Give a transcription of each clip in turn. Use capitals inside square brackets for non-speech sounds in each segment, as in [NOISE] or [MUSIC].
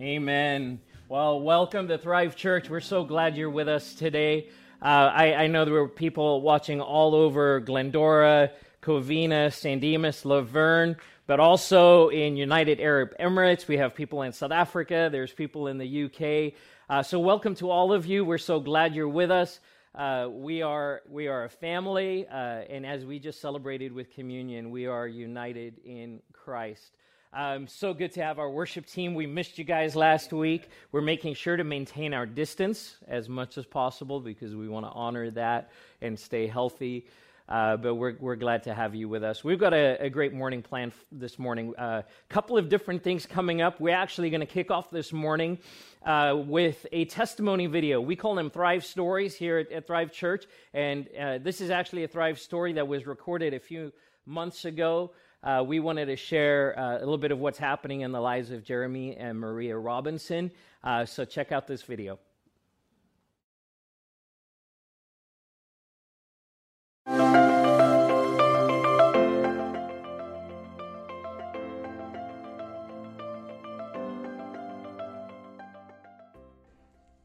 Amen. Well, welcome to Thrive Church. We're so glad you're with us today. Uh, I, I, know there were people watching all over Glendora, Covina, San Dimas, La Verne, but also in United Arab Emirates. We have people in South Africa. There's people in the UK. Uh, so, welcome to all of you. We're so glad you're with us. Uh, we are we are a family, uh, and as we just celebrated with communion, we are united in Christ. Um, so good to have our worship team. We missed you guys last week. We're making sure to maintain our distance as much as possible because we want to honor that and stay healthy. Uh, but we're, we're glad to have you with us. We've got a, a great morning plan f- this morning. A uh, couple of different things coming up. We're actually going to kick off this morning uh, with a testimony video. We call them Thrive Stories here at, at Thrive Church. And uh, this is actually a Thrive story that was recorded a few months ago uh, we wanted to share uh, a little bit of what's happening in the lives of Jeremy and Maria Robinson. Uh, so check out this video.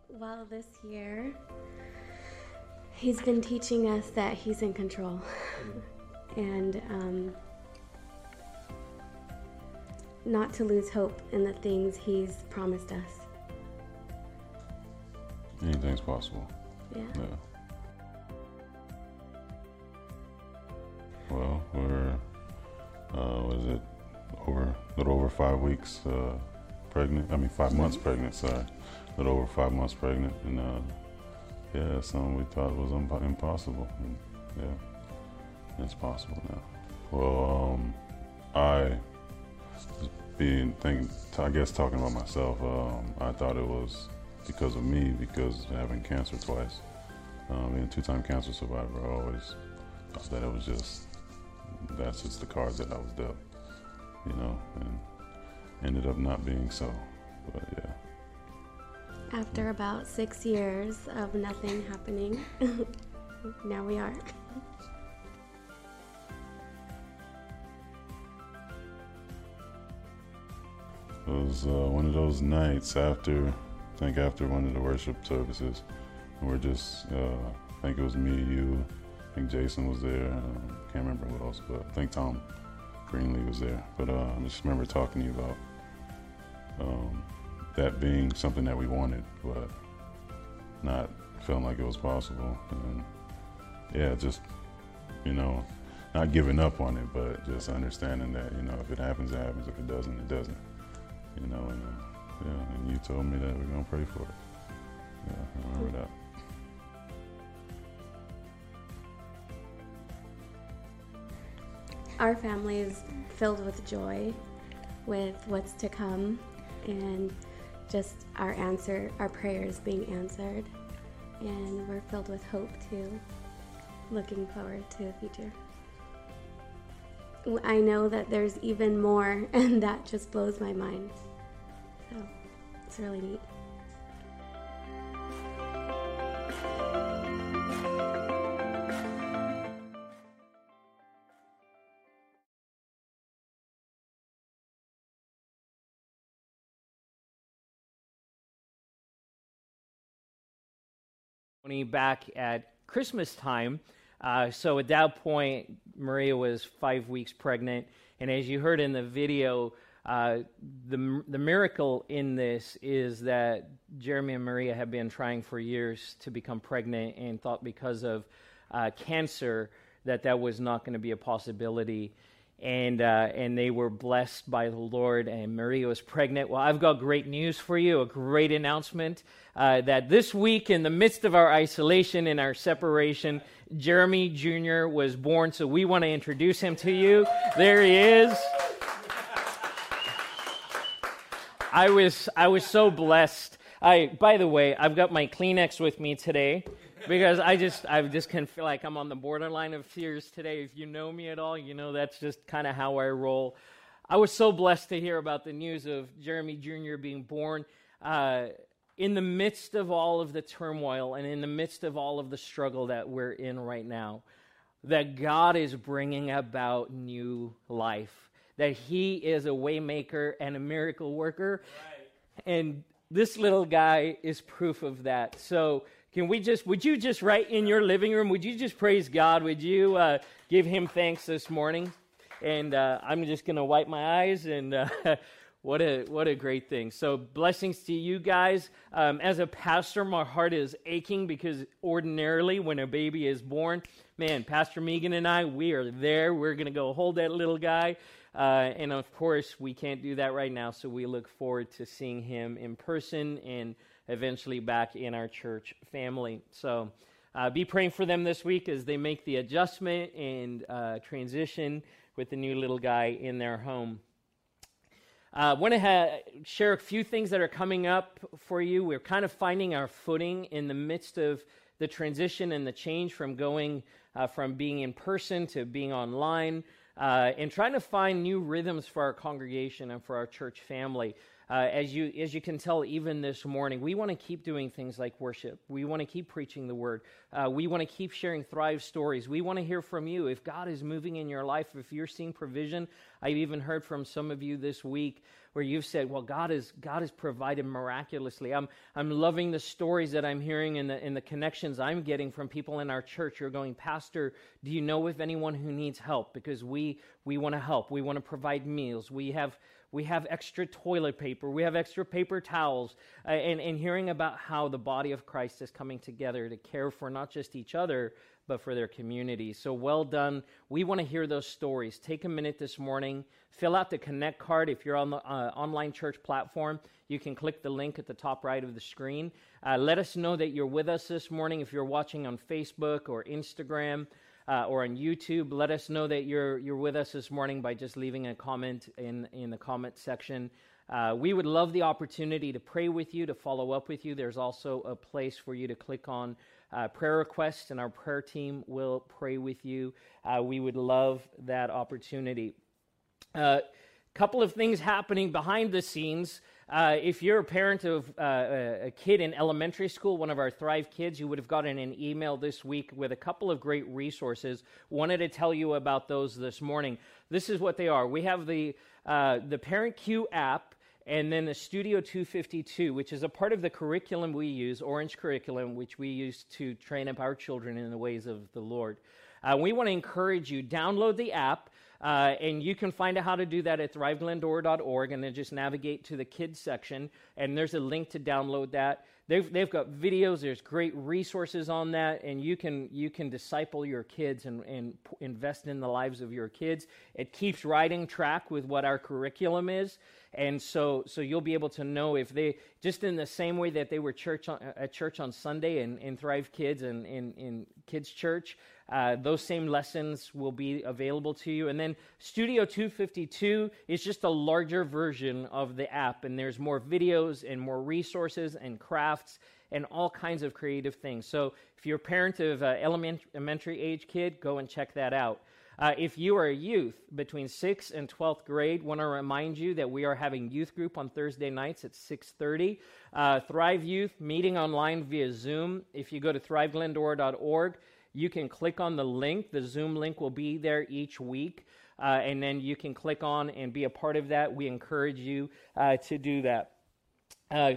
Well, this year, he's been teaching us that he's in control. and um, not to lose hope in the things He's promised us. Anything's possible. Yeah. yeah. Well, we're, uh, was it over, a little over five weeks uh, pregnant? I mean, 5 mm-hmm. months pregnant, sorry. A little over five months pregnant. And uh, yeah, something we thought was impossible. And, yeah, it's possible now. Well, um, I being thinking, I guess talking about myself, um, I thought it was because of me, because having cancer twice, um, being a two-time cancer survivor, I always thought that it was just that's just the cards that I was dealt, you know, and ended up not being so. But yeah. After about six years of nothing happening, [LAUGHS] now we are. Was uh, one of those nights after, I think after one of the worship services, we're just, uh, I think it was me, you, I think Jason was there, um, can't remember what else, but I think Tom Greenlee was there. But uh, I just remember talking to you about um, that being something that we wanted, but not feeling like it was possible. And yeah, just, you know, not giving up on it, but just understanding that, you know, if it happens, it happens. If it doesn't, it doesn't you know, and uh, yeah, and you told me that we're gonna pray for it. Yeah, I remember that. Our family is filled with joy, with what's to come, and just our answer, our prayers being answered, and we're filled with hope too, looking forward to the future. I know that there's even more, [LAUGHS] and that just blows my mind. So it's really neat. Back at Christmas time, uh, so at that point, Maria was five weeks pregnant. And as you heard in the video, uh, the, the miracle in this is that Jeremy and Maria have been trying for years to become pregnant and thought because of uh, cancer that that was not going to be a possibility and uh, and they were blessed by the Lord. And Maria was pregnant. Well, I've got great news for you, a great announcement uh, that this week, in the midst of our isolation and our separation, Jeremy Jr. was born. So we want to introduce him to you. There he is. I was I was so blessed. I by the way, I've got my Kleenex with me today because I just I just can feel like I'm on the borderline of tears today. If you know me at all, you know that's just kind of how I roll. I was so blessed to hear about the news of Jeremy Jr. being born. Uh, in the midst of all of the turmoil and in the midst of all of the struggle that we're in right now, that God is bringing about new life, that He is a waymaker and a miracle worker. Right. And this little guy is proof of that. So, can we just, would you just, right in your living room, would you just praise God? Would you uh, give him thanks this morning? And uh, I'm just going to wipe my eyes and. Uh, [LAUGHS] what a what a great thing! So blessings to you guys. Um, as a pastor, my heart is aching because ordinarily, when a baby is born, man, Pastor Megan and I, we are there. We're going to go hold that little guy, uh, and of course, we can't do that right now. So we look forward to seeing him in person and eventually back in our church family. So. Uh, be praying for them this week as they make the adjustment and uh, transition with the new little guy in their home. I uh, want to ha- share a few things that are coming up for you. We're kind of finding our footing in the midst of the transition and the change from going uh, from being in person to being online uh, and trying to find new rhythms for our congregation and for our church family. Uh, as you as you can tell, even this morning, we want to keep doing things like worship. We want to keep preaching the word. Uh, we want to keep sharing Thrive stories. We want to hear from you if God is moving in your life. If you're seeing provision, I've even heard from some of you this week where you've said, "Well, God is God has provided miraculously." I'm I'm loving the stories that I'm hearing and the and the connections I'm getting from people in our church. You're going, Pastor, do you know of anyone who needs help? Because we we want to help. We want to provide meals. We have we have extra toilet paper, we have extra paper towels, uh, and, and hearing about how the body of Christ is coming together to care for not just each other, but for their community. So well done. We want to hear those stories. Take a minute this morning, fill out the Connect card. If you're on the uh, online church platform, you can click the link at the top right of the screen. Uh, let us know that you're with us this morning. If you're watching on Facebook or Instagram, uh, or on YouTube. Let us know that you're, you're with us this morning by just leaving a comment in, in the comment section. Uh, we would love the opportunity to pray with you, to follow up with you. There's also a place for you to click on uh, prayer requests, and our prayer team will pray with you. Uh, we would love that opportunity. A uh, couple of things happening behind the scenes. Uh, if you're a parent of uh, a kid in elementary school, one of our Thrive kids, you would have gotten an email this week with a couple of great resources. Wanted to tell you about those this morning. This is what they are. We have the uh, the Parent Cue app, and then the Studio 252, which is a part of the curriculum we use, Orange curriculum, which we use to train up our children in the ways of the Lord. Uh, we want to encourage you download the app. Uh, and you can find out how to do that at thriveglendora.org and then just navigate to the kids section. And there's a link to download that. They've, they've got videos, there's great resources on that, and you can, you can disciple your kids and, and invest in the lives of your kids. It keeps riding track with what our curriculum is. And so, so you'll be able to know if they, just in the same way that they were church on, at church on Sunday and and Thrive Kids and in, in Kids Church, uh, those same lessons will be available to you. And then Studio 252 is just a larger version of the app, and there's more videos and more resources and crafts and all kinds of creative things. So if you're a parent of an elementary age kid, go and check that out. Uh, if you are a youth between 6th and 12th grade, want to remind you that we are having youth group on Thursday nights at 6.30. Uh, Thrive Youth meeting online via Zoom. If you go to thriveglendora.org, you can click on the link. The Zoom link will be there each week. Uh, and then you can click on and be a part of that. We encourage you uh, to do that. A uh,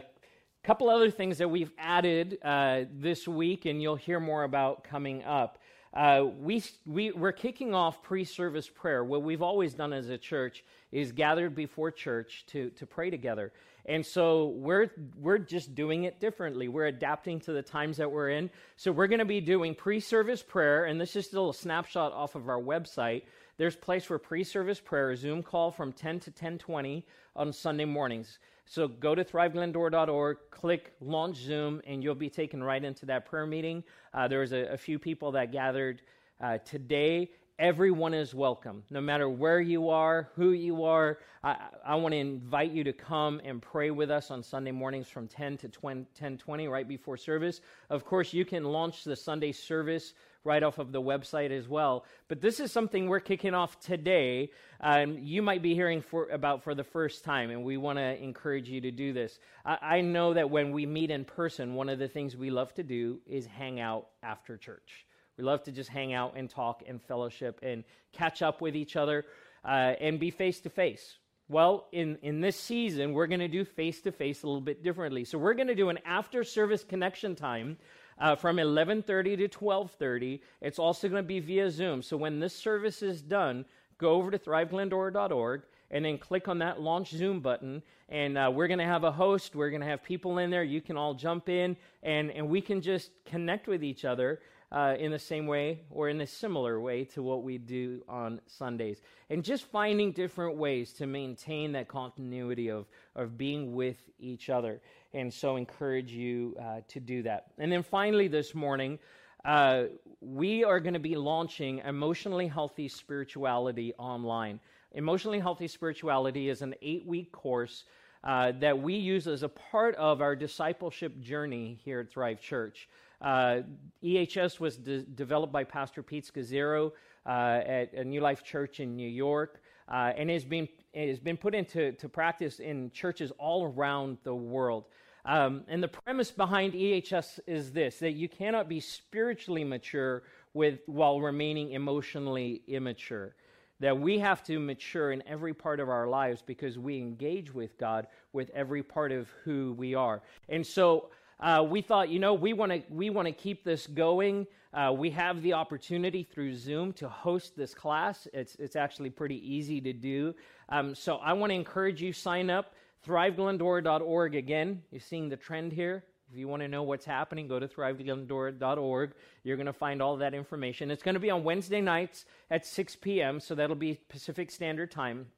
couple other things that we've added uh, this week, and you'll hear more about coming up. Uh, we, we, we're kicking off pre service prayer. What we've always done as a church is gathered before church to, to pray together. And so we're, we're just doing it differently. We're adapting to the times that we're in. So we're going to be doing pre service prayer, and this is a little snapshot off of our website. There's a place for pre service prayer, Zoom call from 10 to 1020 on Sunday mornings. So go to thriveglendora.org, click launch Zoom, and you'll be taken right into that prayer meeting. Uh, was a, a, few people that gathered uh, today. Everyone is welcome, no matter where you are, who you are. I, I want to invite you to come and pray with us on Sunday mornings from 10 to 20, 10 20, right before service. Of course, you can launch the Sunday service right off of the website as well. But this is something we're kicking off today. Um, you might be hearing for, about for the first time, and we want to encourage you to do this. I, I know that when we meet in person, one of the things we love to do is hang out after church. We love to just hang out and talk and fellowship and catch up with each other uh, and be face to face. Well, in, in this season, we're going to do face to face a little bit differently. So we're going to do an after service connection time uh, from 11:30 to 12:30. It's also going to be via Zoom. So when this service is done, go over to thriveglendora.org and then click on that launch Zoom button. And uh, we're going to have a host. We're going to have people in there. You can all jump in and, and we can just connect with each other uh, in the same way or in a similar way to what we do on Sundays. And just finding different ways to maintain that continuity of, of being with each other. And so encourage you uh, to do that. And then finally, this morning, uh, we are going to be launching Emotionally Healthy Spirituality online. Emotionally Healthy Spirituality is an eight week course. Uh, that we use as a part of our discipleship journey here at Thrive Church. Uh, EHS was de- developed by Pastor Pete Scazzero uh, at a New Life Church in New York, uh, and has been has been put into to practice in churches all around the world. Um, and the premise behind EHS is this: that you cannot be spiritually mature with while remaining emotionally immature that we have to mature in every part of our lives because we engage with God with every part of who we are. And so uh, we thought, you know, we want to we want to keep this going. Uh, we have the opportunity through Zoom to host this class. It's it's actually pretty easy to do. Um, so I want to encourage you sign up. ThriveGlendora.org again. You're seeing the trend here. If you want to know what's happening, go to thriveglendora.org. You're going to find all that information. It's going to be on Wednesday nights at 6 p.m., so that'll be Pacific Standard Time,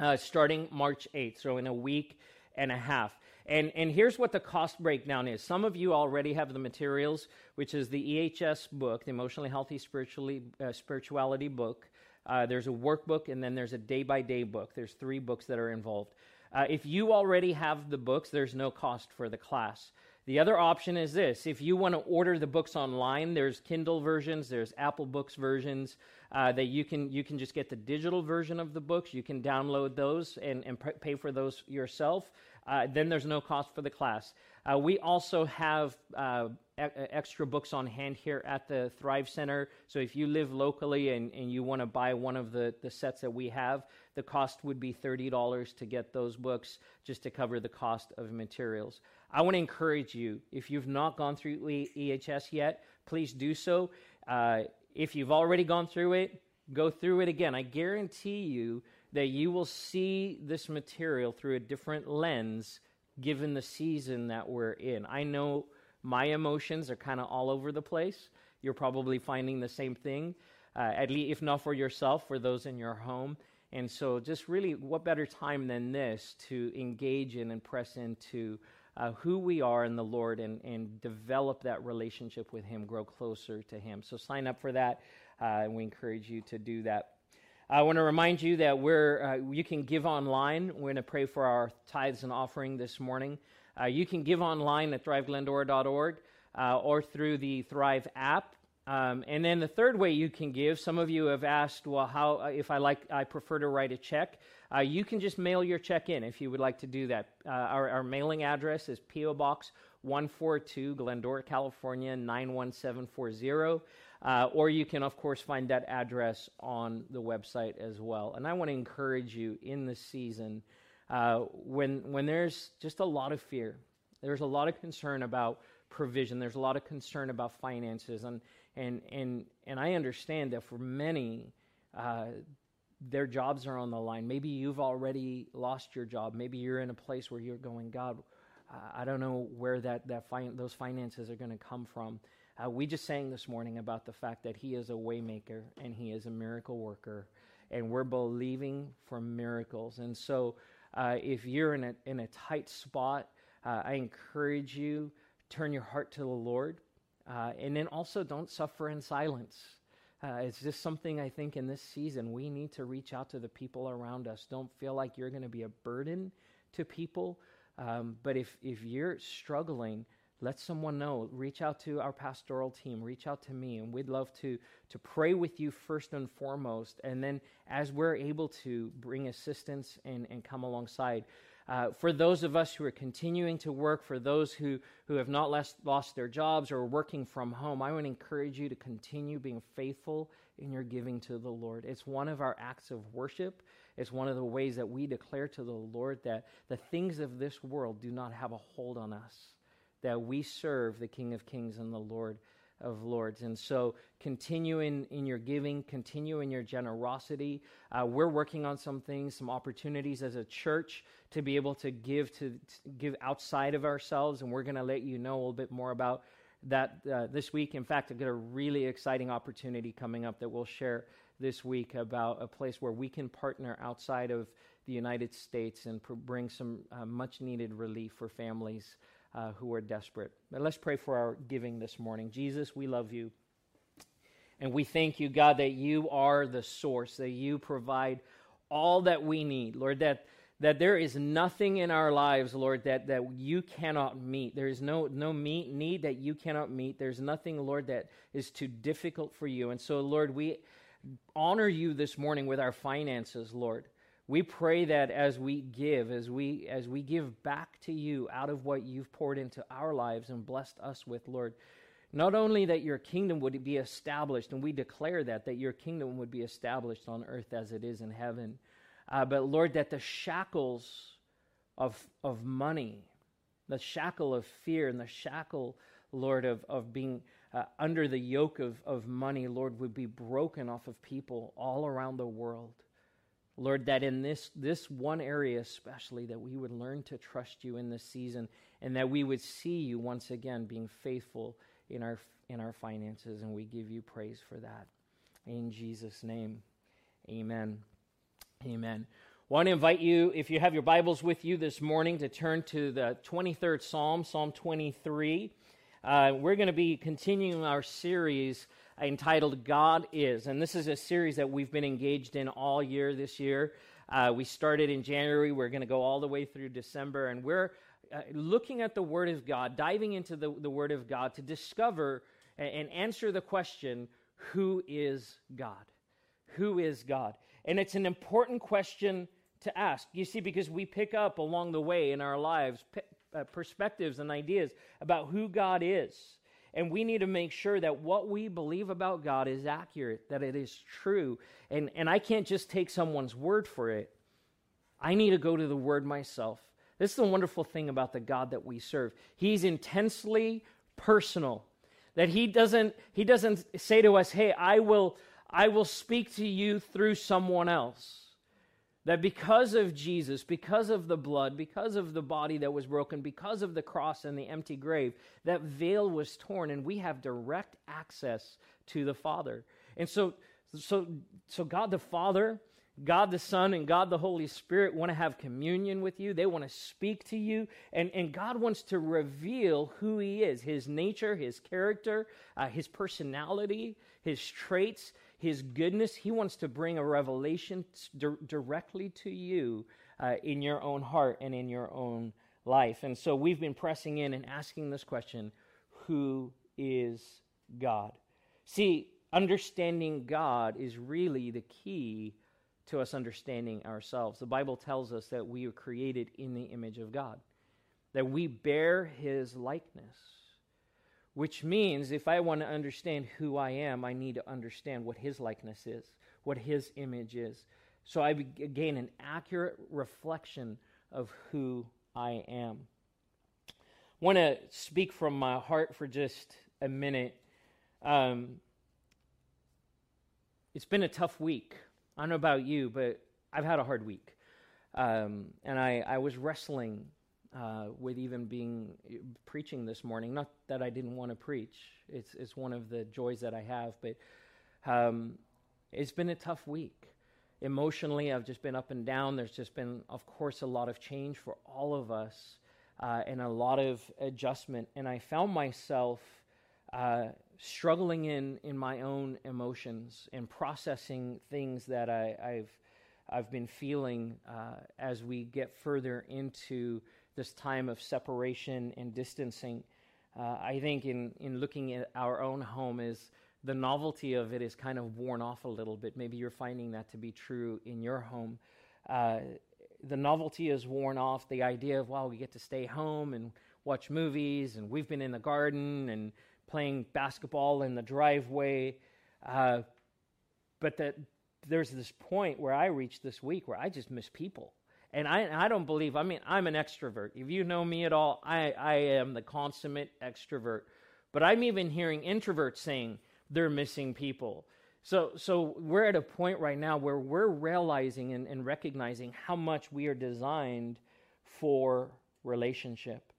uh, starting March 8th, so in a week and a half. And, and here's what the cost breakdown is. Some of you already have the materials, which is the EHS book, the Emotionally Healthy Spiritually, uh, Spirituality book. Uh, there's a workbook, and then there's a day by day book. There's three books that are involved. Uh, if you already have the books, there's no cost for the class. The other option is this if you want to order the books online, there's Kindle versions, there's Apple Books versions uh, that you can, you can just get the digital version of the books. You can download those and, and pay for those yourself. Uh, then there's no cost for the class. Uh, we also have uh, e- extra books on hand here at the Thrive Center. So if you live locally and, and you want to buy one of the, the sets that we have, the cost would be $30 to get those books just to cover the cost of materials. I want to encourage you, if you've not gone through EHS yet, please do so. Uh, if you've already gone through it, go through it again. I guarantee you that you will see this material through a different lens given the season that we're in. I know my emotions are kind of all over the place. You're probably finding the same thing, uh, at least if not for yourself, for those in your home. And so, just really, what better time than this to engage in and press into uh, who we are in the Lord and, and develop that relationship with Him, grow closer to Him. So, sign up for that, uh, and we encourage you to do that. I want to remind you that we're, uh, you can give online. We're going to pray for our tithes and offering this morning. Uh, you can give online at thriveglendora.org uh, or through the Thrive app. Um, and then the third way you can give, some of you have asked, well, how uh, if I like, I prefer to write a check. Uh, you can just mail your check in if you would like to do that. Uh, our, our, mailing address is PO Box 142, Glendora, California 91740. Uh, or you can, of course, find that address on the website as well. And I want to encourage you in this season uh, when, when there's just a lot of fear, there's a lot of concern about provision, there's a lot of concern about finances. And, and, and, and I understand that for many, uh, their jobs are on the line. Maybe you've already lost your job. Maybe you're in a place where you're going, God, I don't know where that, that fi- those finances are going to come from. Uh, we just sang this morning about the fact that He is a waymaker and He is a miracle worker, and we're believing for miracles. And so, uh, if you're in a in a tight spot, uh, I encourage you turn your heart to the Lord, uh, and then also don't suffer in silence. Uh, it's just something I think in this season we need to reach out to the people around us. Don't feel like you're going to be a burden to people, um, but if if you're struggling let someone know. Reach out to our pastoral team. Reach out to me and we'd love to to pray with you first and foremost. And then as we're able to bring assistance and and come alongside. Uh, for those of us who are continuing to work for those who who have not lost, lost their jobs or are working from home i want to encourage you to continue being faithful in your giving to the lord. It's one of our acts of worship. It's one of the ways that we declare to the Lord that the things of this world do not have a hold on us, that we serve the King of Kings and the Lord of Lords. And so continue in, in your giving, continue in your generosity. Uh, we're working on some things, some opportunities as a church to be able to give to, to give outside of ourselves, and we're going to let you know a little bit more about that uh, this week. In fact, I've got a really exciting opportunity coming up that we'll share this week about a place where we can partner outside of the United States and pr- bring some uh, much needed relief for families uh, who are desperate. But let's pray for our giving this morning. Jesus, we love you. And we thank you, God, that you are the source, that you provide all that we need. Lord, that that there is nothing in our lives, Lord, that, that you cannot meet. There is no, no meet, need that you cannot meet. There's nothing, Lord, that is too difficult for you. And so, Lord, we honor you this morning with our finances, Lord. We pray that as we give, as we as we give back to you out of what you've poured into our lives and blessed us with, Lord, not only that your kingdom would be established, and we declare that, that your kingdom would be established on earth as it is in heaven. Uh, but Lord, that the shackles of, of money, the shackle of fear, and the shackle, Lord, of, of being uh, under the yoke of, of money, Lord, would be broken off of people all around the world. Lord, that in this, this one area especially, that we would learn to trust you in this season and that we would see you once again being faithful in our, in our finances. And we give you praise for that. In Jesus' name, amen. Amen. Want to invite you, if you have your Bibles with you this morning, to turn to the 23rd Psalm, Psalm 23. Uh, we're going to be continuing our series entitled God Is. And this is a series that we've been engaged in all year this year. Uh, we started in January. We're going to go all the way through December. And we're uh, looking at the Word of God, diving into the, the Word of God to discover and, and answer the question who is God? Who is God? And it's an important question to ask. You see, because we pick up along the way in our lives uh, perspectives and ideas about who God is. And we need to make sure that what we believe about God is accurate, that it is true. And, and I can't just take someone's word for it. I need to go to the word myself. This is the wonderful thing about the God that we serve. He's intensely personal. That he doesn't he doesn't say to us, "Hey, I will I will speak to you through someone else. That because of Jesus, because of the blood, because of the body that was broken, because of the cross and the empty grave, that veil was torn and we have direct access to the Father. And so, so, so God the Father, God the Son, and God the Holy Spirit want to have communion with you. They want to speak to you. And, and God wants to reveal who He is His nature, His character, uh, His personality, His traits his goodness. He wants to bring a revelation di- directly to you uh, in your own heart and in your own life. And so we've been pressing in and asking this question Who is God? See, understanding God is really the key to us understanding ourselves. The Bible tells us that we are created in the image of God, that we bear his likeness which means if I want to understand who I am, I need to understand what his likeness is, what his image is. So I gain an accurate reflection of who I am. Want to speak from my heart for just a minute. Um, it's been a tough week. I don't know about you, but I've had a hard week. Um, and I, I was wrestling uh, with even being preaching this morning. Not that I didn't want to preach; it's it's one of the joys that I have. But um, it's been a tough week. Emotionally, I've just been up and down. There's just been, of course, a lot of change for all of us, uh, and a lot of adjustment. And I found myself uh, struggling in in my own emotions and processing things that I, I've I've been feeling uh, as we get further into this time of separation and distancing. Uh, I think in, in looking at our own home is the novelty of it is kind of worn off a little bit. Maybe you're finding that to be true in your home. Uh, the novelty is worn off. The idea of, wow, we get to stay home and watch movies, and we've been in the garden and playing basketball in the driveway. Uh, but the, there's this point where I reached this week where I just miss people. And I, I don't believe, I mean, I'm an extrovert. If you know me at all, I, I am the consummate extrovert. But I'm even hearing introverts saying they're missing people. So, so we're at a point right now where we're realizing and, and recognizing how much we are designed for relationship.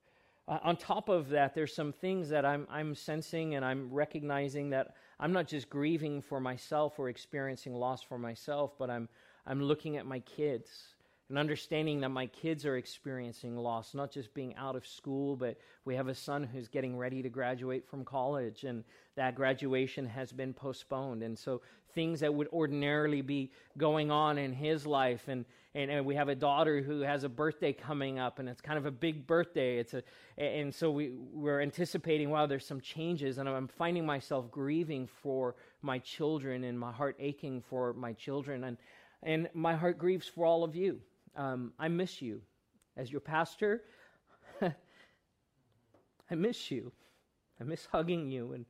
Uh, on top of that, there's some things that I'm, I'm sensing and I'm recognizing that I'm not just grieving for myself or experiencing loss for myself, but I'm, I'm looking at my kids and understanding that my kids are experiencing loss, not just being out of school, but we have a son who's getting ready to graduate from college, and that graduation has been postponed. And so things that would ordinarily be going on in his life, and, and, and we have a daughter who has a birthday coming up, and it's kind of a big birthday. It's a, and so we, we're anticipating, wow, there's some changes, and I'm finding myself grieving for my children and my heart aching for my children. And, and my heart grieves for all of you um, I miss you. As your pastor, [LAUGHS] I miss you. I miss hugging you and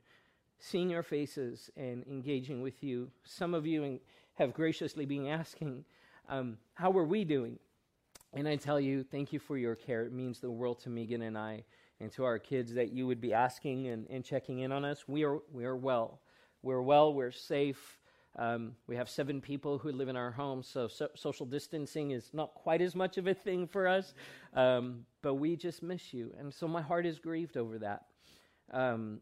seeing your faces and engaging with you. Some of you have graciously been asking, um, How are we doing? And I tell you, thank you for your care. It means the world to Megan and I and to our kids that you would be asking and, and checking in on us. We are, we are well. We're well, we're safe. Um, we have seven people who live in our home, so, so, social distancing is not quite as much of a thing for us, um, but we just miss you. And so my heart is grieved over that. Um,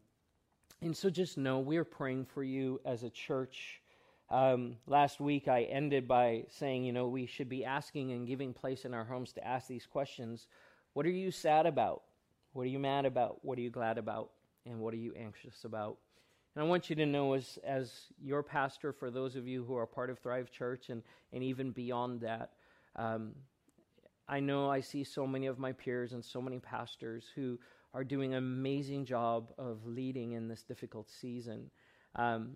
and so just know we are praying for you as a church. Um, last week I ended by saying, you know, we should be asking and giving place in our homes to ask these questions What are you sad about? What are you mad about? What are you glad about? And what are you anxious about? And I want you to know, as, as your pastor, for those of you who are part of Thrive Church and, and even beyond that, um, I know I see so many of my peers and so many pastors who are doing an amazing job of leading in this difficult season. Um,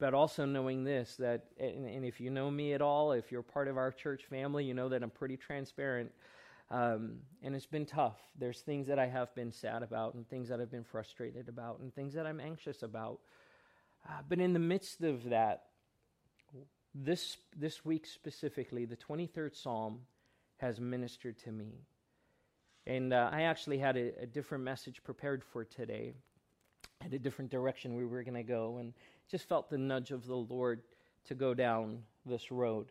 but also knowing this that, and, and, if you know me at all, if you're part of our church family, you know that I'm pretty transparent. Um, and it's been tough. There's things that I have been sad about, and things that I've been frustrated about, and things that I'm anxious about. Uh, but in the midst of that, this, this week specifically, the 23rd Psalm has ministered to me. And uh, I actually had a, a, different message prepared for today, had a different direction we were going to go, and just felt the nudge of the Lord to go down this road.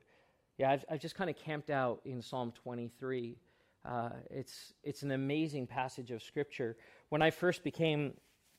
Yeah, I've, I've just kind of camped out in Psalm 23. Uh, it's, it's an amazing passage of Scripture. When I first became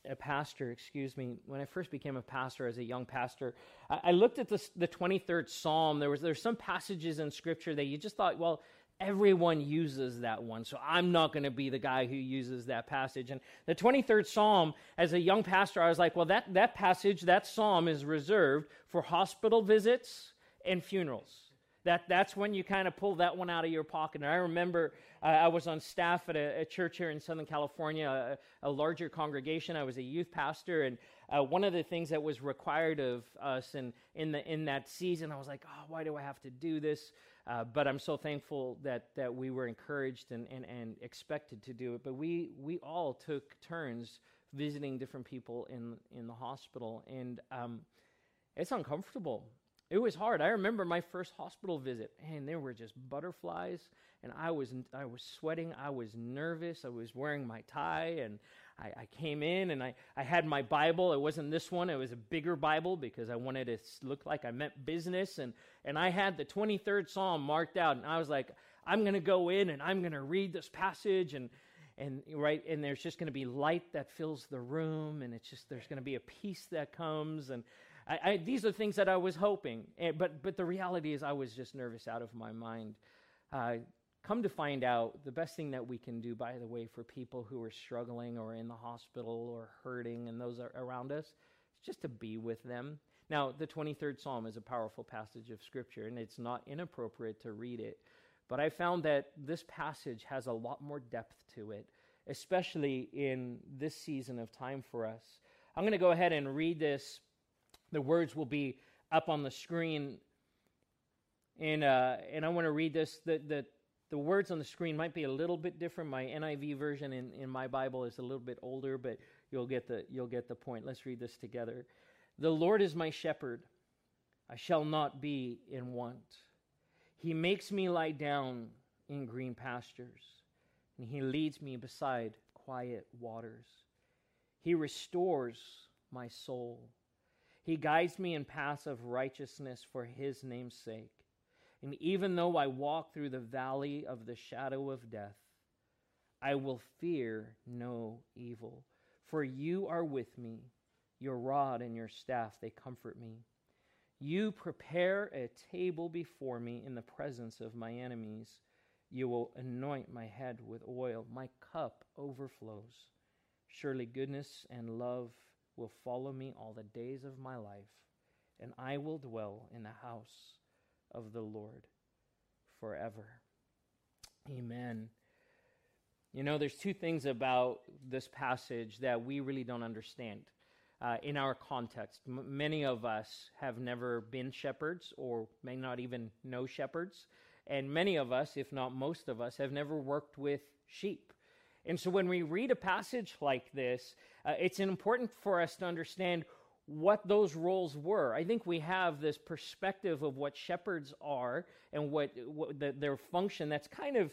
a pastor, excuse me, when I first became a pastor as a young pastor, I, I looked at the 23rd Psalm. There was there's some passages in Scripture that you just thought, well, everyone uses that one, so I'm not going to be the guy who uses that passage. And the 23rd Psalm, as a young pastor, I was like, well, that, that passage, that psalm is reserved for hospital visits and funerals. That, that's when you kind of pull that one out of your pocket. And I remember uh, I was on staff at a, a, church here in Southern California, a, a, larger congregation. I was a youth pastor, and uh, one of the things that was required of us in, in, the, in that season, I was like, oh, why do I have to do this? Uh, but I'm so thankful that, that we were encouraged and, and, and expected to do it. But we, we all took turns visiting different people in, in the hospital, and um, it's uncomfortable it was hard. I remember my first hospital visit, and there were just butterflies, and I was I was sweating. I was nervous. I was wearing my tie, and I, I, came in, and I, I had my Bible. It wasn't this one. It was a bigger Bible because I wanted it to look like I meant business, and and I had the 23rd Psalm marked out, and I was like, I'm to go in, and I'm to read this passage, and and right and there's just going to be light that fills the room and it's just there's going to be a peace that comes and I, I, these are things that I was hoping, eh, but, but the reality is I was just nervous out of my mind. Uh, come to find out, the best thing that we can do, by the way, for people who are struggling or in the hospital or hurting and those around us, is just to be with them. Now, the 23rd Psalm is a powerful passage of Scripture, and it's not inappropriate to read it. But I found that this passage has a lot more depth to it, especially in this season of time for us. I'm going to go ahead and read this the words will be up on the screen. And, uh, and I want to read this. The, the, the words on the screen might be a little bit different. My NIV version in, in my Bible is a little bit older, but you'll get, the, you'll get the point. Let's read this together. The Lord is my shepherd. I shall not be in want. He makes me lie down in green pastures, and he leads me beside quiet waters. He restores my soul. He guides me in paths of righteousness for his name's sake. And even though I walk through the valley of the shadow of death, I will fear no evil, for you are with me. Your rod and your staff, they comfort me. You prepare a table before me in the presence of my enemies. You will anoint my head with oil. My cup overflows. Surely goodness and love will follow me all the days of my life, and I will dwell in the house of the Lord forever. Amen. You know, there's two things about this passage that we really don't understand uh, in our context. M- many of us have never been shepherds or may not even know shepherds. And many of us, if not most of us, have never worked with sheep. And so when we read a passage like this, uh, it's important for us to understand what those roles were. I think we have this perspective of what shepherds are and what, what the, their function that's kind of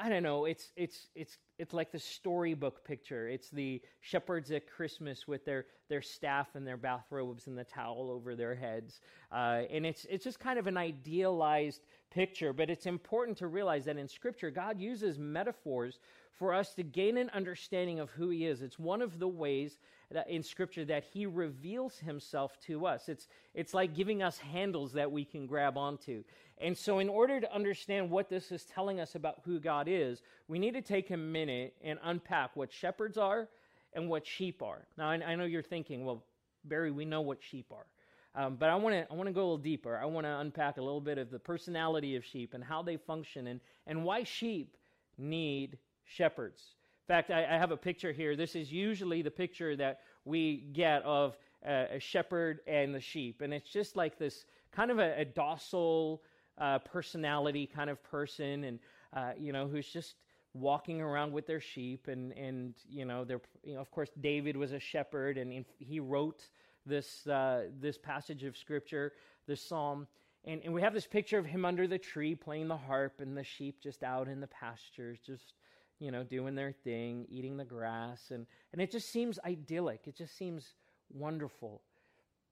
I don't know, it's it's it's it's like the storybook picture. It's the shepherds at Christmas with their, their staff and their bathrobes and the towel over their heads. Uh, and it's, it's just kind of an idealized picture, but it's important to realize that in Scripture, God uses metaphors for us to gain an understanding of who He is. It's one of the ways that in Scripture that He reveals Himself to us. It's, it's like giving us handles that we can grab onto. And so, in order to understand what this is telling us about who God is, we need to take a minute and unpack what shepherds are and what sheep are. Now, I, I know you're thinking, well, Barry, we know what sheep are. Um, but I want to I want to go a little deeper. I want to unpack a little bit of the personality of sheep and how they function and, and why sheep need shepherds. In fact, I, I have a picture here. This is usually the picture that we get of a, shepherd and the sheep. And it's just like this kind of a, a docile uh, personality kind of person, and, uh, you know, who's just walking around with their sheep and and you know they're you know of course David was a shepherd and he wrote this uh, this passage of scripture this psalm and, and we have this picture of him under the tree playing the harp and the sheep just out in the pastures just you know doing their thing eating the grass and and it just seems idyllic. It just seems wonderful.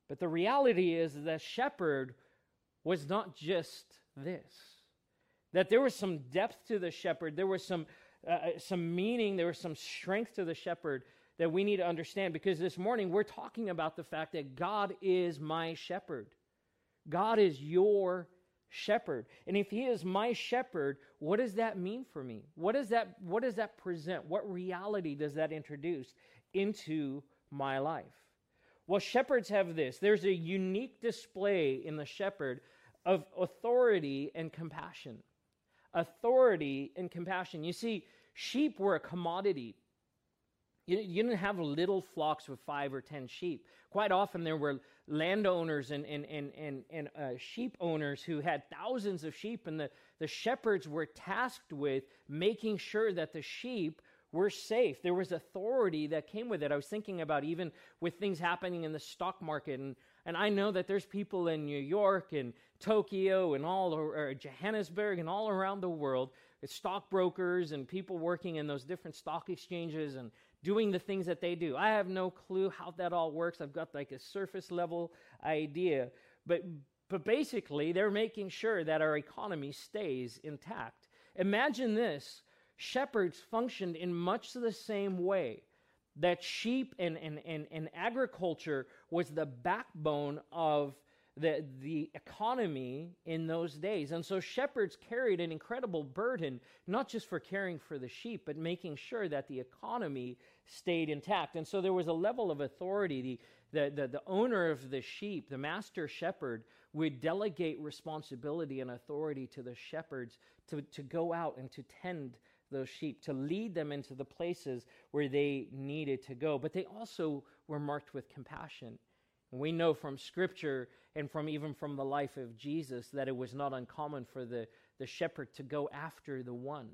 But the reality is that shepherd was not just this that there was some depth to the shepherd, there was some, uh, uh, some meaning, there was some strength to the shepherd that we need to understand because this morning we're talking about the fact that God is my shepherd. God is your shepherd. And if he is my shepherd, what does that mean for me? What does that what does that present? What reality does that introduce into my life? Well, shepherds have this. There's a unique display in the shepherd of authority and compassion authority and compassion. You see, sheep were a commodity. You, didn't have little flocks with five or ten sheep. Quite often, there were landowners and, and, and, and, and uh, sheep owners who had thousands of sheep, and the, the shepherds were tasked with making sure that the sheep were safe. There was authority that came with it. I was thinking about even with things happening in the stock market, and, and I know that there's people in New York and Tokyo and all or Johannesburg and all around the world, stockbrokers and people working in those different stock exchanges and doing the things that they do. I have no clue how that all works. I've got like a surface level idea, but but basically, they're making sure that our economy stays intact. Imagine this shepherds functioned in much the same way that sheep and, and, and, and agriculture was the backbone of the, the economy in those days. And so shepherds carried an incredible burden, not just for caring for the sheep, but making sure that the economy stayed intact. And so there was a level of authority. The, the, the, the owner of the sheep, the master shepherd, would delegate responsibility and authority to the shepherds to, to go out and to tend those sheep, to lead them into the places where they needed to go. But they also were marked with compassion. We know from Scripture and from even from the life of Jesus that it was not uncommon for the, the shepherd to go after the one.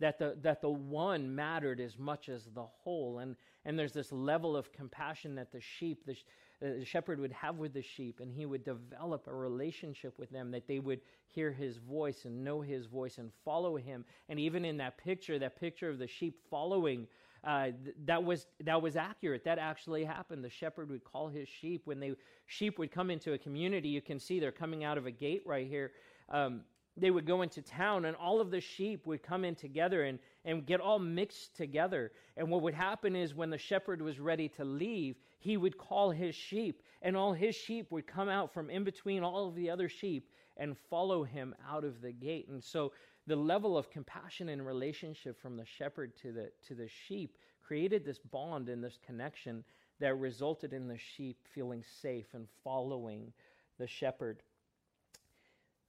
That the, that the one mattered as much as the whole. And, and there's this level of compassion that the sheep, the, uh, the shepherd would have with the sheep, and he would develop a relationship with them that they would hear his voice and know his voice and follow him. And even in that picture, that picture of the sheep following, uh, th- that was that was accurate. That actually happened. The shepherd would call his sheep when they sheep would come into a community. You can see they're coming out of a gate right here. Um, they would go into town and all of the sheep would come in together and, and get all mixed together. And what would happen is when the shepherd was ready to leave, he would call his sheep, and all his sheep would come out from in between all of the other sheep and follow him out of the gate. And so the level of compassion and relationship from the shepherd to the, to the sheep created this bond and this connection that resulted in the sheep feeling safe and following the shepherd.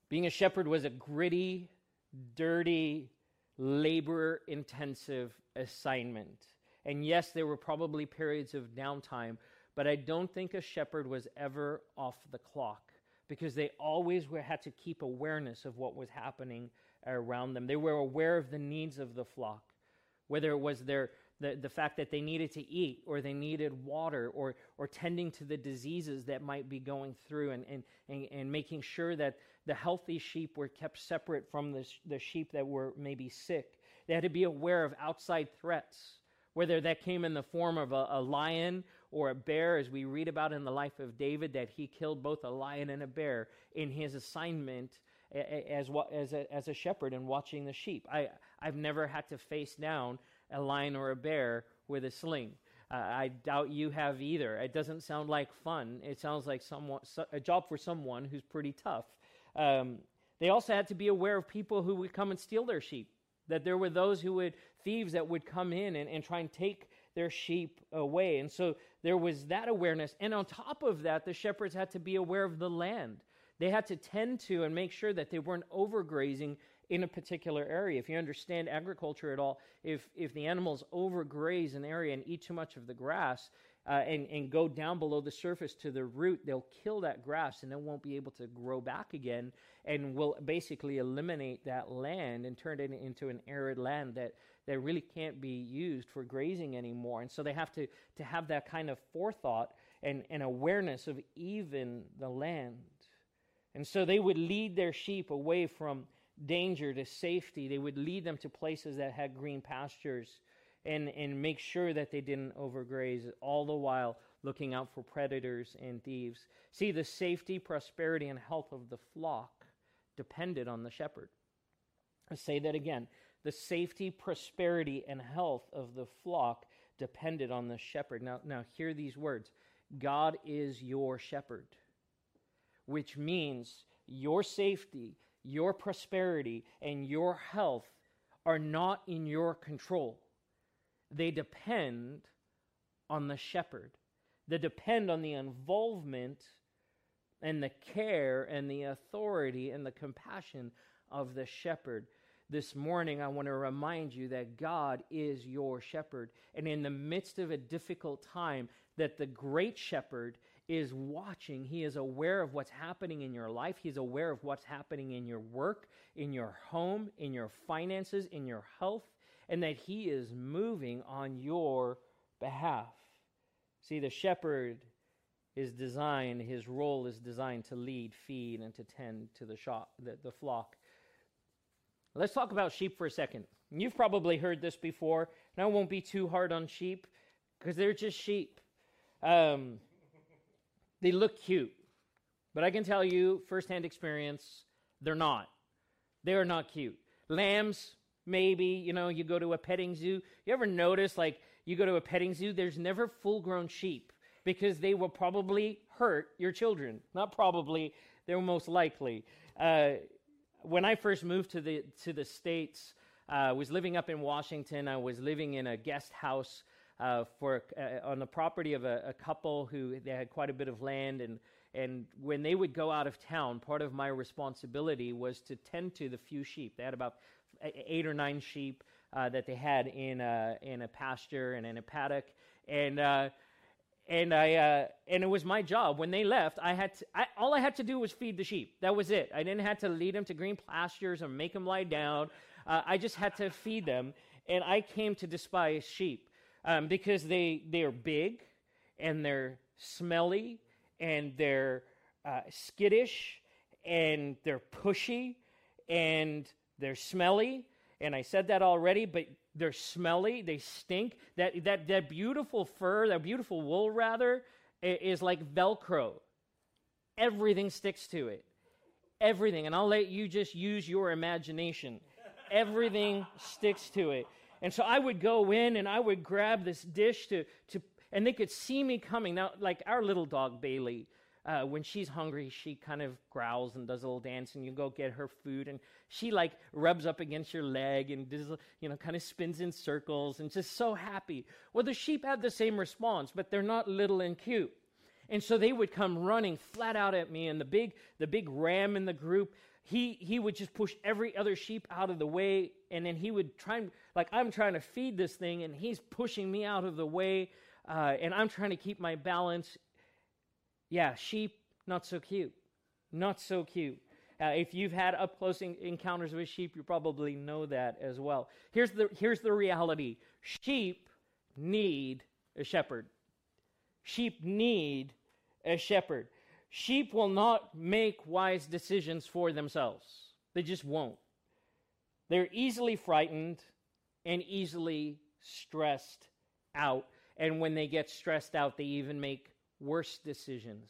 Being a shepherd was a gritty, dirty, labor intensive assignment. And yes, there were probably periods of downtime, but I don't think a shepherd was ever off the clock because they always were, had to keep awareness of what was happening around them. They were aware of the needs of the flock, whether it was their the, the fact that they needed to eat or they needed water or, or tending to the diseases that might be going through and, and, and, and making sure that the healthy sheep were kept separate from the, the sheep that were maybe sick. They had to be aware of outside threats, whether that came in the form of a, a lion or a bear, as we read about in the life of David, that he killed both a lion and a bear in his assignment as, as, a, as a shepherd and watching the sheep. I, I've never had to face down a lion or a bear with a sling. Uh, I doubt you have either. It doesn't sound like fun. It sounds like someone, a job for someone who's pretty tough. Um, they also had to be aware of people who would come and steal their sheep. That there were those who would, thieves that would come in and, and try and take their sheep away. And so there was that awareness. And on top of that, the shepherds had to be aware of the land. They had to tend to and make sure that they weren't overgrazing in a particular area. If you understand agriculture at all, if, if the animals overgraze an area and eat too much of the grass uh, and, and go down below the surface to the root, they'll kill that grass and it won't be able to grow back again and will basically eliminate that land and turn it into an arid land that, that really can't be used for grazing anymore. And so they have to, to have that kind of forethought and, and awareness of even the land. And so they would lead their sheep away from danger to safety. They would lead them to places that had green pastures and, and make sure that they didn't overgraze, all the while looking out for predators and thieves. See, the safety, prosperity, and health of the flock depended on the shepherd. I say that again. The safety, prosperity, and health of the flock depended on the shepherd. Now, now hear these words God is your shepherd, which means your safety, your prosperity, and your health are not in your control. They depend on the shepherd. They depend on the involvement and the care and the authority and the compassion of the shepherd. This morning, I want to remind you that God is your shepherd. And in the midst of a difficult time, that the great shepherd is watching. He is aware of what's happening in your life. He's aware of what's happening in your work, in your home, in your finances, in your health, and that He is moving on your behalf. See, the shepherd is designed, his role is designed to lead, feed, and to tend to the, shop, the, the flock. Let's talk about sheep for a second. You've probably heard this before, and I won't be too hard on sheep because they're just sheep. Um, they look cute. But I can tell you, firsthand experience, they're not. They are not cute. Lambs, maybe, you know, you go to a petting zoo. You ever notice, like, you go to a petting zoo, there's never full grown sheep because they will probably hurt your children. Not probably, they're most likely. Uh, when I first moved to the, to the States, uh, I was living up in Washington. I was living in a guest house uh, for uh, on the property of a, a, couple who they had quite a bit of land, and and when they would go out of town, part of my responsibility was to tend to the few sheep. They had about eight or nine sheep uh, that they had in a, in a pasture and in a paddock, and uh, and I uh, and it was my job when they left. I had to, I, all I had to do was feed the sheep. That was it. I didn't have to lead them to green pastures or make them lie down. Uh, I just had to feed them, and I came to despise sheep um, because they, they are big and they're smelly and they're uh, skittish and they're pushy and they're smelly. And I said that already, but they're smelly, they stink. That, that, that beautiful fur, that beautiful wool, rather, is like Velcro. Everything sticks to it. Everything. And I'll let you just use your imagination. Everything sticks to it. And so I would go in and I would grab this dish to, to and they could see me coming. Now, like our little dog, Bailey, uh, when she's hungry, she kind of growls and does a little dance, and you go get her food, and she like rubs up against your leg and does, you know, kind of spins in circles and just so happy. Well, the sheep have the same response, but they're not little and cute. And so they would come running flat out at me, and the big, the big ram in the group, he, he would just push every other sheep out of the way, and then he would try, and like I'm trying to feed this thing, and he's pushing me out of the way, uh, and I'm trying to keep my balance. Yeah, sheep, not so cute. Not so cute. Uh, if you've had up close encounters with sheep, you probably know that as well. Here's the, here's the reality sheep need a shepherd. Sheep need a shepherd. Sheep will not make wise decisions for themselves, they just won't. They're easily frightened and easily stressed out. And when they get stressed out, they even make worse decisions.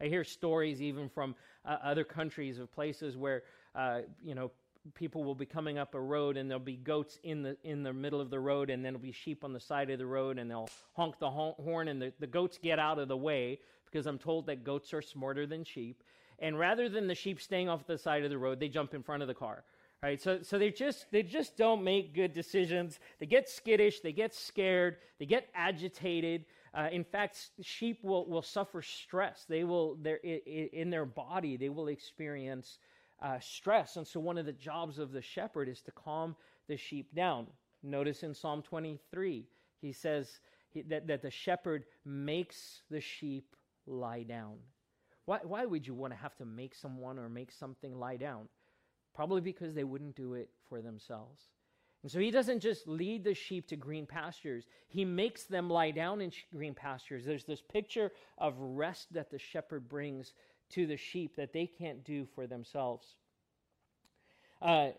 I hear stories even from uh, other countries of places where, uh, you know, people will be coming up a road and there'll be goats in the in the middle of the road and then there'll be sheep on the side of the road and they'll honk the horn and the, the goats get out of the way because I'm told that goats are smarter than sheep. And rather than the sheep staying off the side of the road, they jump in front of the car. Right, so, so they just they just don't make good decisions. They get skittish, they get scared, they get agitated. Uh, in fact, sheep will, will suffer stress. They will in their body they will experience uh, stress, and so one of the jobs of the shepherd is to calm the sheep down. Notice in Psalm 23, he says he, that that the shepherd makes the sheep lie down. Why why would you want to have to make someone or make something lie down? Probably because they wouldn't do it for themselves. And so he doesn't just lead the sheep to green pastures, he makes them lie down in green pastures. There's this picture of rest that the shepherd brings to the sheep that they can't do for themselves. Uh,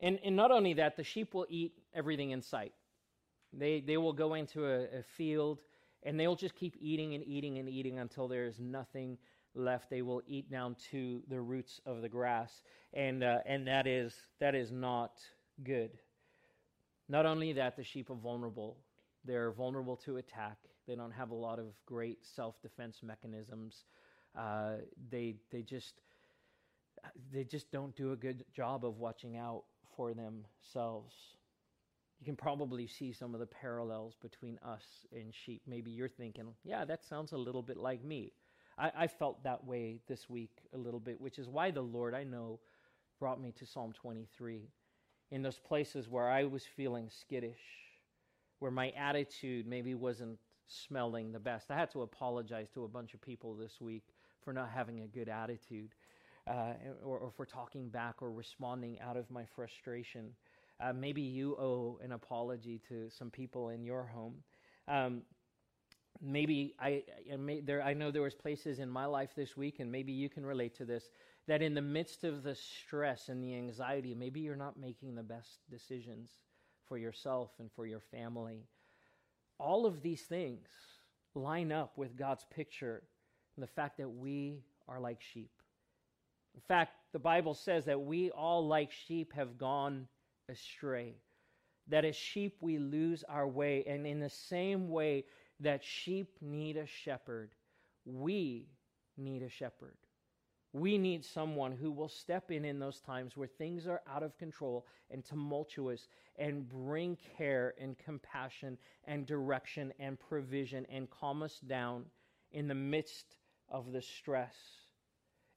and, and not only that, the sheep will eat everything in sight. They, they will go into a, a field and they'll just keep eating and eating and eating until there is nothing left, they will eat down to the roots of the grass, and uh, and that is that is not good. Not only that, the sheep are vulnerable. They're vulnerable to attack. They don't have a lot of great self-defense mechanisms. Uh, they they just they just don't do a good job of watching out for themselves. You can probably see some of the parallels between us and sheep. Maybe you're thinking, yeah, that sounds a little bit like me. I, I felt that way this week a little bit, which is why the Lord, I know, brought me to Psalm 23. In those places where I was feeling skittish, where my attitude maybe wasn't smelling the best. I had to apologize to a bunch of people this week for not having a good attitude, uh, or, or, for talking back or responding out of my frustration. Uh, maybe you owe an apology to some people in your home. Um, maybe I, I, may, there, I know there was places in my life this week, and maybe you can relate to this, that in the midst of the stress and the anxiety, maybe you're not making the best decisions for yourself and for your family. All of these things line up with God's picture and the fact that we are like sheep. In fact, the Bible says that we all, like sheep, have gone astray. That as sheep, we lose our way. And in the same way, that sheep need a shepherd. We need a shepherd. We need someone who will step in in those times where things are out of control and tumultuous and bring care and compassion and direction and provision and calm us down in the midst of the stress.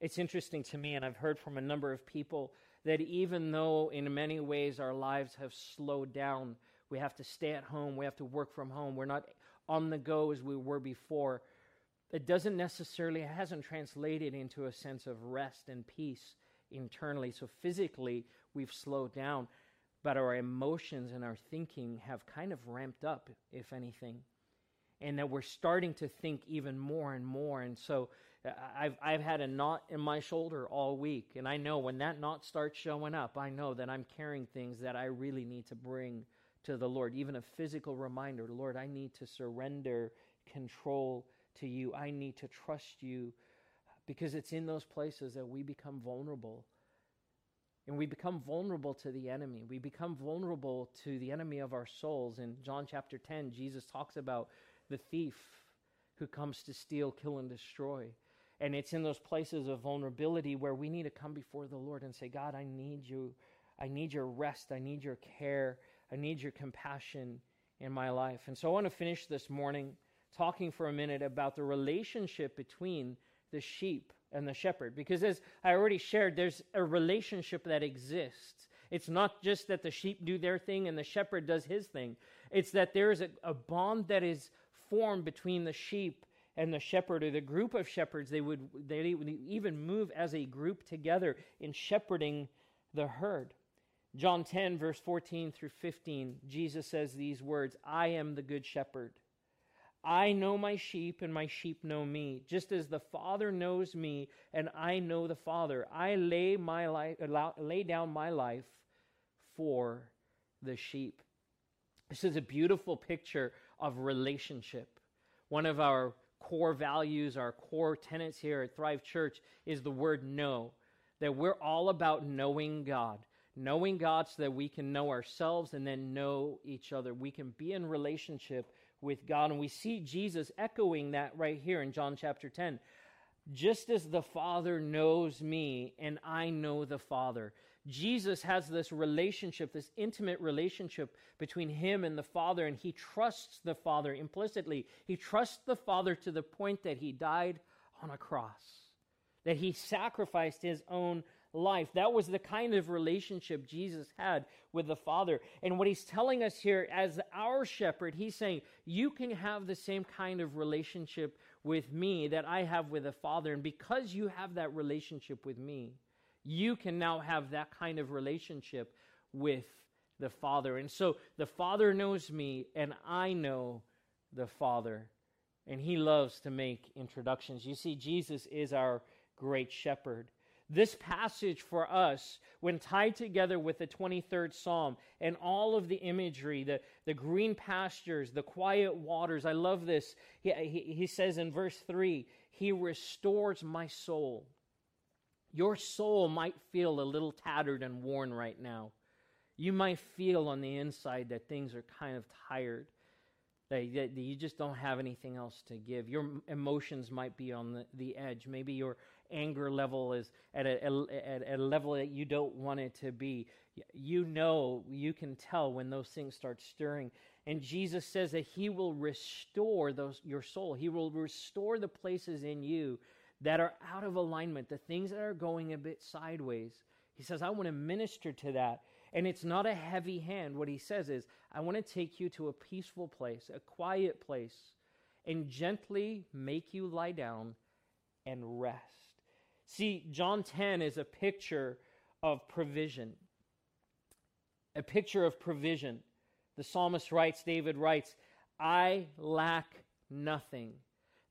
It's interesting to me, and I've heard from a number of people, that even though in many ways our lives have slowed down, we have to stay at home, we have to work from home, we're not on the go as we were before, it doesn't necessarily, it hasn't translated into a sense of rest and peace internally. So physically, we've slowed down, but our emotions and our thinking have kind of ramped up, if anything. And that we're starting to think even more and more. And so I've, I've had a knot in my shoulder all week, and I know when that knot starts showing up, I know that I'm carrying things that I really need to bring to the Lord. Even a physical reminder Lord, I need to surrender control to you. I need to trust you because it's in those places that we become vulnerable. And we become vulnerable to the enemy. We become vulnerable to the enemy of our souls. In John chapter 10, Jesus talks about the thief who comes to steal, kill, and destroy. And it's in those places of vulnerability where we need to come before the Lord and say, God, I need you. I need your rest. I need your care. I need your compassion in my life. And so I want to finish this morning talking for a minute about the relationship between the sheep and the shepherd. Because as I already shared, there's a relationship that exists. It's not just that the sheep do their thing and the shepherd does his thing, it's that there is a, a bond that is formed between the sheep and the shepherd or the group of shepherds. They would, they even move as a group together in shepherding the herd. John 10, verse 14 through 15, Jesus says these words I am the good shepherd. I know my sheep, and my sheep know me, just as the Father knows me, and I know the Father. I lay, my life, lay down my life for the sheep. This is a beautiful picture of relationship. One of our core values, our core tenets here at Thrive Church is the word know, that we're all about knowing God knowing God so that we can know ourselves and then know each other. We can be in relationship with God. And we see Jesus echoing that right here in John chapter 10. Just as the Father knows me and I know the Father. Jesus has this relationship, this intimate relationship between him and the Father, and he trusts the Father implicitly. He trusts the Father to the point that he died on a cross, that he sacrificed his own life. That was the kind of relationship Jesus had with the Father. And what he's telling us here as our shepherd, he's saying, You can have the same kind of relationship with me that I have with the Father. And because you have that relationship with me, you can now have that kind of relationship with the Father. And so the Father knows me, and I know the Father. And he loves to make introductions. You see, Jesus is our great shepherd. This passage for us, when tied together with the 23rd Psalm and all of the imagery, the, the green pastures, the quiet waters, I love this. He, he, he says in verse 3 He restores my soul. Your soul might feel a little tattered and worn right now. You might feel on the inside that things are kind of tired that, you just don't have anything else to give. Your emotions might be on the, the edge. Maybe your anger level is at a, at, a level that you don't want it to be. You know, you can tell when those things start stirring. And Jesus says that He will restore those, your soul, He will restore the places in you that are out of alignment, the things that are going a bit sideways. He says, I want to minister to that. And it's not a heavy hand. What he says is, I want to take you to a peaceful place, a quiet place, and gently make you lie down and rest. See, John 10 is a picture of provision. A picture of provision. The psalmist writes, David writes, I lack nothing.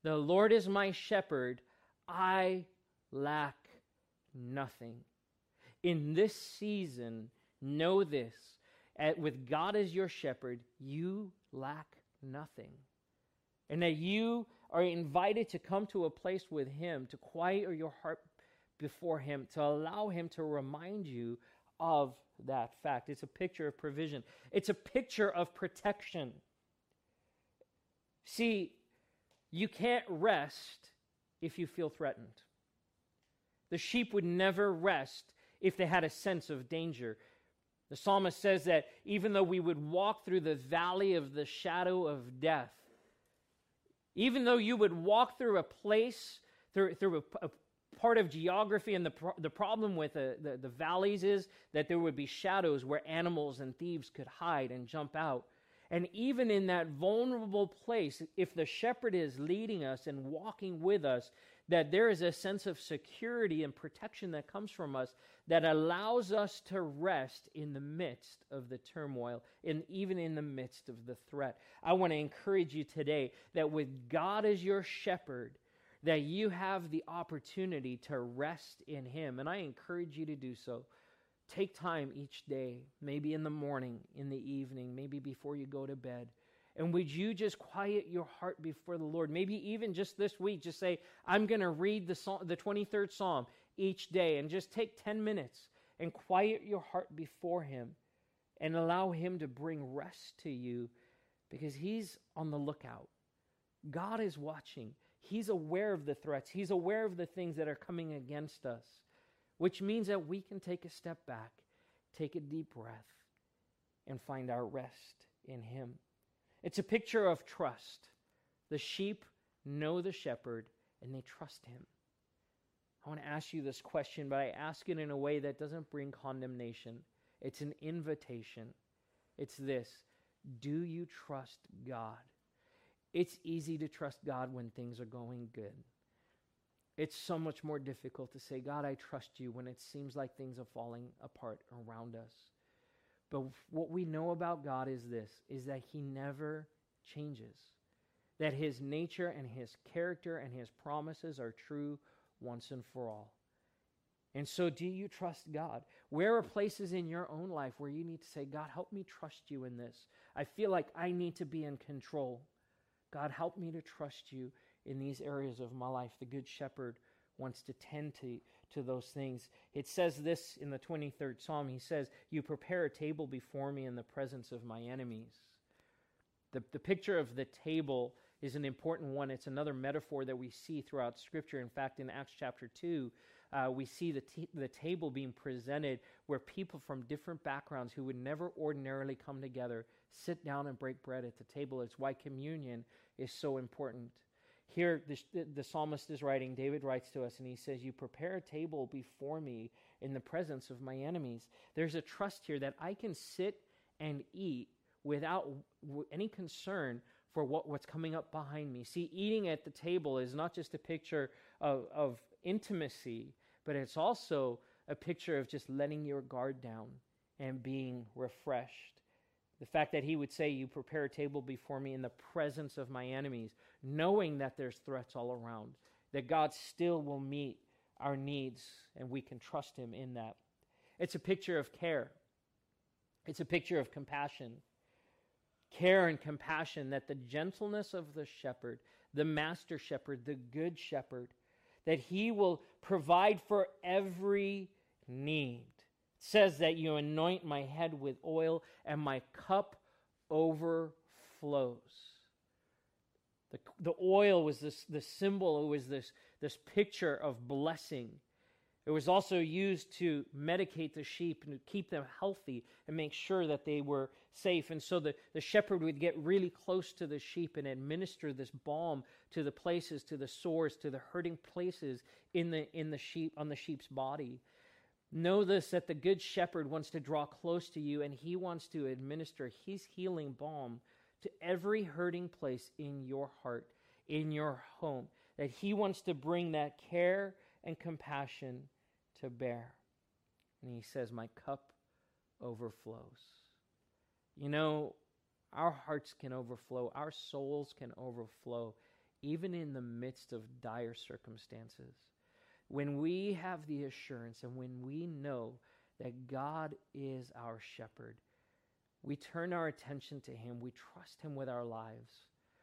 The Lord is my shepherd. I lack nothing. In this season, Know this with God as your shepherd, you lack nothing. And that you are invited to come to a place with Him, to quiet your heart before Him, to allow Him to remind you of that fact. It's a picture of provision, it's a picture of protection. See, you can't rest if you feel threatened. The sheep would never rest if they had a sense of danger. The psalmist says that even though we would walk through the valley of the shadow of death, even though you would walk through a place, through, through a, a part of geography, and the, pro- the problem with the, the, the valleys is that there would be shadows where animals and thieves could hide and jump out. And even in that vulnerable place, if the shepherd is leading us and walking with us, that there is a sense of security and protection that comes from us that allows us to rest in the midst of the turmoil and even in the midst of the threat. I want to encourage you today that with God as your shepherd, that you have the opportunity to rest in Him. And I encourage you to do so. Take time each day, maybe in the morning, in the evening, maybe before you go to bed. And would you just quiet your heart before the Lord? Maybe even just this week, just say, I'm going to read the, psalm, the 23rd Psalm each day and just take 10 minutes and quiet your heart before Him and allow Him to bring rest to you because He's on the lookout. God is watching. He's aware of the threats, He's aware of the things that are coming against us, which means that we can take a step back, take a deep breath, and find our rest in Him. It's a picture of trust. The sheep know the shepherd and they trust him. I want to ask you this question, but I ask it in a way that doesn't bring condemnation. It's an invitation. It's this Do you trust God? It's easy to trust God when things are going good. It's so much more difficult to say, God, I trust you when it seems like things are falling apart around us. But what we know about God is this is that he never changes. That his nature and his character and his promises are true once and for all. And so, do you trust God? Where are places in your own life where you need to say, God, help me trust you in this? I feel like I need to be in control. God, help me to trust you in these areas of my life. The Good Shepherd wants to tend to, to those things. It says this in the 23rd Psalm. He says, You prepare a table before me in the presence of my enemies. The, the picture of the table is an important one. It's another metaphor that we see throughout Scripture. In fact, in Acts chapter 2, uh, we see the, t- the table being presented where people from different backgrounds who would never ordinarily come together sit down and break bread at the table. It's why communion is so important. Here, the, the, psalmist is writing, David writes to us, and he says, You prepare a table before me in the presence of my enemies. There's a trust here that I can sit and eat without any concern for what, what's coming up behind me. See, eating at the table is not just a picture of, of intimacy, but it's also a picture of just letting your guard down and being refreshed. The fact that he would say, You prepare a table before me in the presence of my enemies, knowing that there's threats all around, that God still will meet our needs and we can trust him in that. It's a picture of care, it's a picture of compassion. Care and compassion that the gentleness of the shepherd, the master shepherd, the good shepherd, that he will provide for every need says that you anoint my head with oil and my cup overflows. The, the oil was this the symbol, it was this, this picture of blessing. It was also used to medicate the sheep and to keep them healthy and make sure that they were safe. And so the, the shepherd would get really close to the sheep and administer this balm to the places, to the sores, to the hurting places in the, in the sheep, on the sheep's body. Know this that the Good Shepherd wants to draw close to you and he wants to administer his healing balm to every hurting place in your heart, in your home. That he wants to bring that care and compassion to bear. And he says, My cup overflows. You know, our hearts can overflow, our souls can overflow, even in the midst of dire circumstances when we have the assurance and when we know that God is our shepherd, we turn our attention to Him. We trust Him with our lives.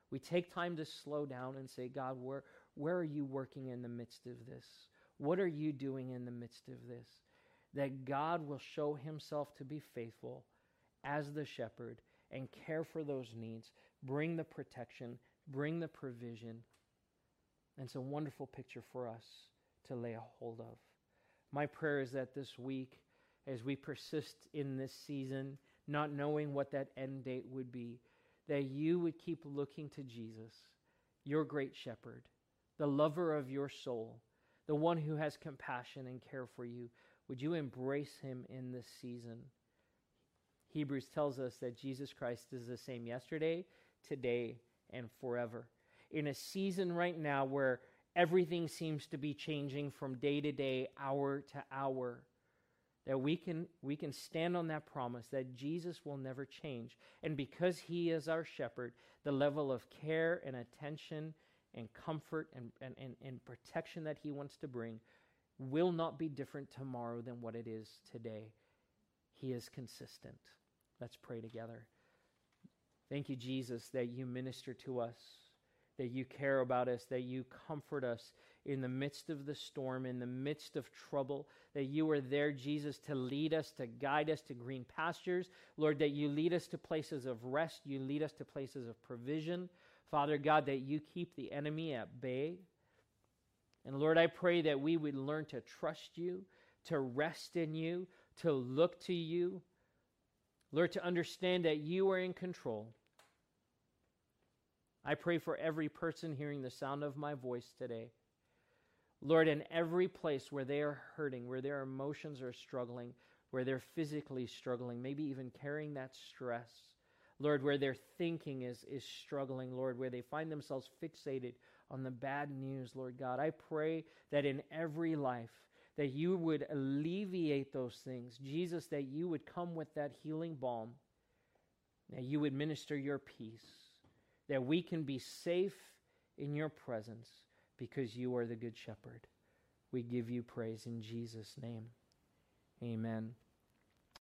We take time to slow down and say, God, where, where are you working in the midst of this? What are you doing in the midst of this? That God will show Himself to be faithful as the shepherd and care for those needs, bring the protection, bring the provision. And it's a wonderful picture for us to lay a hold of. My prayer is that this week, as we persist in this season, not knowing what that end date would be, that you would keep looking to Jesus, your great shepherd, the lover of your soul, the one who has compassion and care for you. Would you embrace him in this season? Hebrews tells us that Jesus Christ is the same yesterday, today, and forever. In a season right now where everything seems to be changing from day to day, hour to hour. That we can, we can stand on that promise that Jesus will never change. And because He is our shepherd, the level of care and attention and comfort and, and, and, and protection that He wants to bring will not be different tomorrow than what it is today. He is consistent. Let's pray together. Thank you, Jesus, that you minister to us, that you care about us, that you comfort us in the midst of the storm, in the midst of trouble, that you are there, Jesus, to lead us, to guide us to green pastures. Lord, that you lead us to places of rest, you lead us to places of provision. Father God, that you keep the enemy at bay. And Lord, I pray that we would learn to trust you, to rest in you, to look to you. Lord, to understand that you are in control. I pray for every person hearing the sound of my voice today. Lord, in every place where they are hurting, where their emotions are struggling, where they're physically struggling, maybe even carrying that stress. Lord, where their thinking is, is struggling, Lord, where they find themselves fixated on the bad news, Lord God. I pray that in every life, that you would alleviate those things. Jesus, that you would come with that healing balm, that you would minister your peace, that we can be safe in your presence because you are the good shepherd. We give you praise in Jesus' name. Amen.